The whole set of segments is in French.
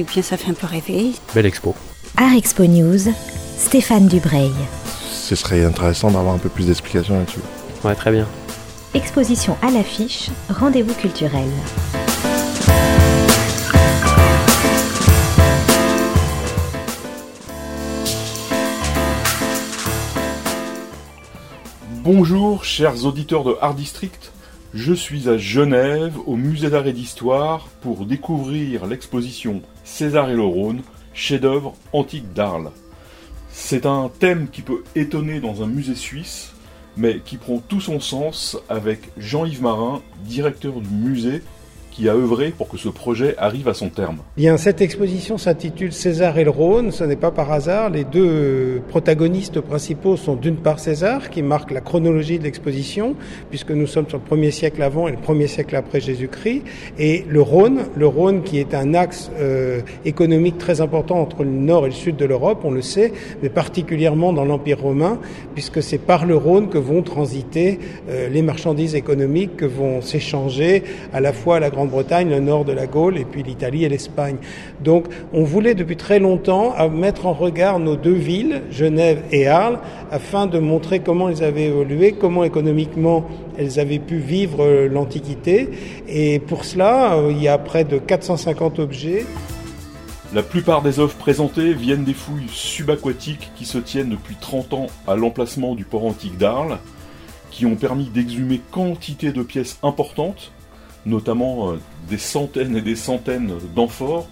et bien ça fait un peu rêver. Belle expo. Art Expo News, Stéphane Dubreuil. Ce serait intéressant d'avoir un peu plus d'explications là-dessus. Ouais, très bien. Exposition à l'affiche, rendez-vous culturel. Bonjour chers auditeurs de Art District, je suis à Genève au musée d'art et d'histoire pour découvrir l'exposition César et le Rhône, chef-d'œuvre antique d'Arles. C'est un thème qui peut étonner dans un musée suisse, mais qui prend tout son sens avec Jean-Yves Marin, directeur du musée qui a œuvré pour que ce projet arrive à son terme. Bien, cette exposition s'intitule César et le Rhône. Ce n'est pas par hasard. Les deux protagonistes principaux sont d'une part César, qui marque la chronologie de l'exposition, puisque nous sommes sur le premier siècle avant et le premier siècle après Jésus-Christ, et le Rhône, le Rhône qui est un axe euh, économique très important entre le nord et le sud de l'Europe, on le sait, mais particulièrement dans l'Empire romain, puisque c'est par le Rhône que vont transiter euh, les marchandises économiques, que vont s'échanger à la fois la grande Grande-Bretagne, le nord de la Gaule et puis l'Italie et l'Espagne. Donc on voulait depuis très longtemps mettre en regard nos deux villes, Genève et Arles, afin de montrer comment elles avaient évolué, comment économiquement elles avaient pu vivre euh, l'Antiquité. Et pour cela, euh, il y a près de 450 objets. La plupart des œuvres présentées viennent des fouilles subaquatiques qui se tiennent depuis 30 ans à l'emplacement du port antique d'Arles, qui ont permis d'exhumer quantité de pièces importantes, notamment euh, des centaines et des centaines d'amphores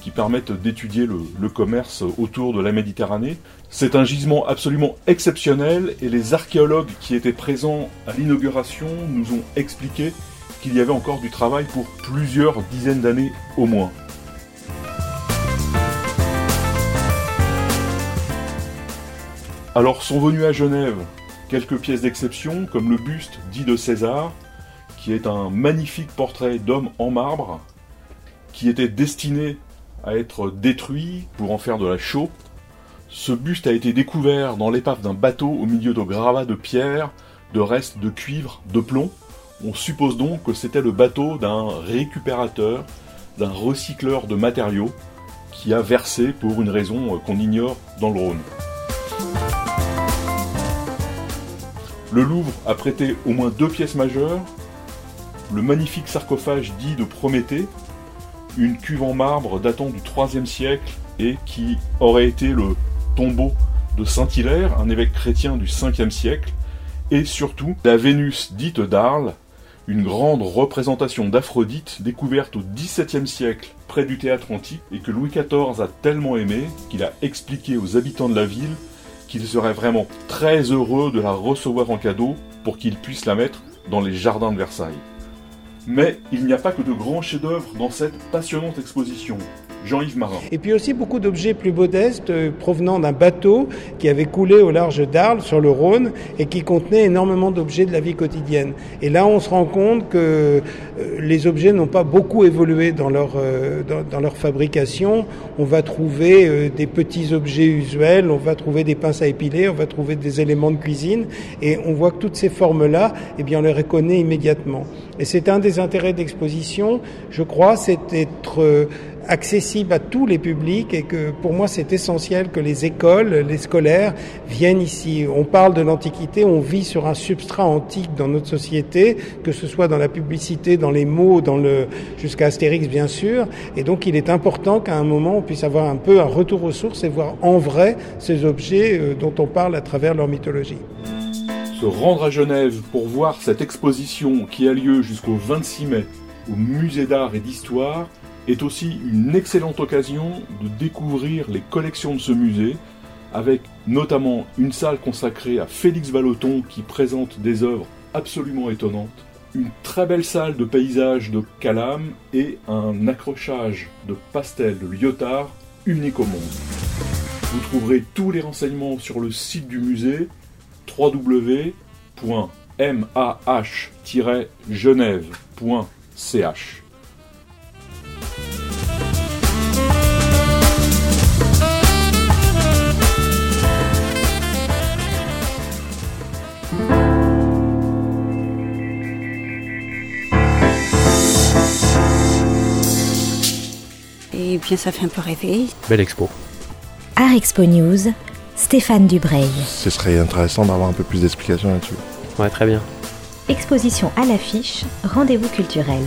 qui permettent d'étudier le, commerce autour de la Méditerranée. C'est un gisement absolument exceptionnel et les archéologues qui étaient présents à l'inauguration nous ont expliqué qu'il y avait encore du travail pour plusieurs dizaines d'années au moins. Alors sont venues à Genève quelques pièces d'exception comme le buste dit de César, qui est un magnifique portrait d'homme en marbre, qui était destiné à être détruit pour en faire de la chaux. Ce buste a été découvert dans l'épave d'un bateau au milieu de gravats de pierre, de restes de cuivre, de plomb. On suppose donc que c'était le bateau d'un récupérateur, d'un recycleur de matériaux, qui a versé pour une raison qu'on ignore dans le Rhône. Le Louvre a prêté au moins deux pièces majeures, le magnifique sarcophage dit de Prométhée, une cuve en marbre datant du IIIe siècle et qui aurait été le tombeau de Saint Hilaire, un évêque chrétien du 5e siècle, et surtout la Vénus dite d'Arles, une grande représentation d'Aphrodite découverte au XVIIe siècle près du théâtre antique et que Louis XIV a tellement aimé qu'il a expliqué aux habitants de la ville qu'il serait vraiment très heureux de la recevoir en cadeau pour qu'ils puissent la mettre dans les jardins de Versailles. Mais il n'y a pas que de grands chefs-d'œuvre dans cette passionnante exposition. Jean-Yves Marin. Et puis aussi beaucoup d'objets plus modestes euh, provenant d'un bateau qui avait coulé au large d'Arles sur le Rhône et qui contenait énormément d'objets de la vie quotidienne. Et là, on se rend compte que euh, les objets n'ont pas beaucoup évolué dans leur, euh, dans, leur fabrication. On va trouver des petits objets usuels, on va trouver des pinces à épiler, on va trouver des éléments de cuisine et on voit que toutes ces formes-là, eh bien, on les reconnaît immédiatement. Et c'est un des intérêts d'exposition, je crois, c'est d'être accessible à tous les publics et que pour moi c'est essentiel que les écoles, les scolaires viennent ici. On parle de l'Antiquité, on vit sur un substrat antique dans notre société, que ce soit dans la publicité, dans les mots, dans le jusqu'à Astérix bien sûr, et donc il est important qu'à un moment on puisse avoir un peu un retour aux sources et voir en vrai ces objets euh, dont on parle à travers leur mythologie. Se rendre à Genève pour voir cette exposition qui a lieu jusqu'au 26 mai au Musée d'art et d'histoire est aussi une excellente occasion de découvrir les collections de ce musée, avec notamment une salle consacrée à Félix Vallotton qui présente des œuvres absolument étonnantes, une très belle salle de paysages de Calam et un accrochage de pastels de Lyotard unique au monde. Vous trouverez tous les renseignements sur le site du musée www.mah-genève.ch. Et bien, ça fait un peu rêver. Belle expo. Art Expo News, Stéphane Dubreuil. Ce serait intéressant d'avoir un peu plus d'explications là-dessus. Ouais, très bien. Exposition à l'affiche, rendez-vous culturel.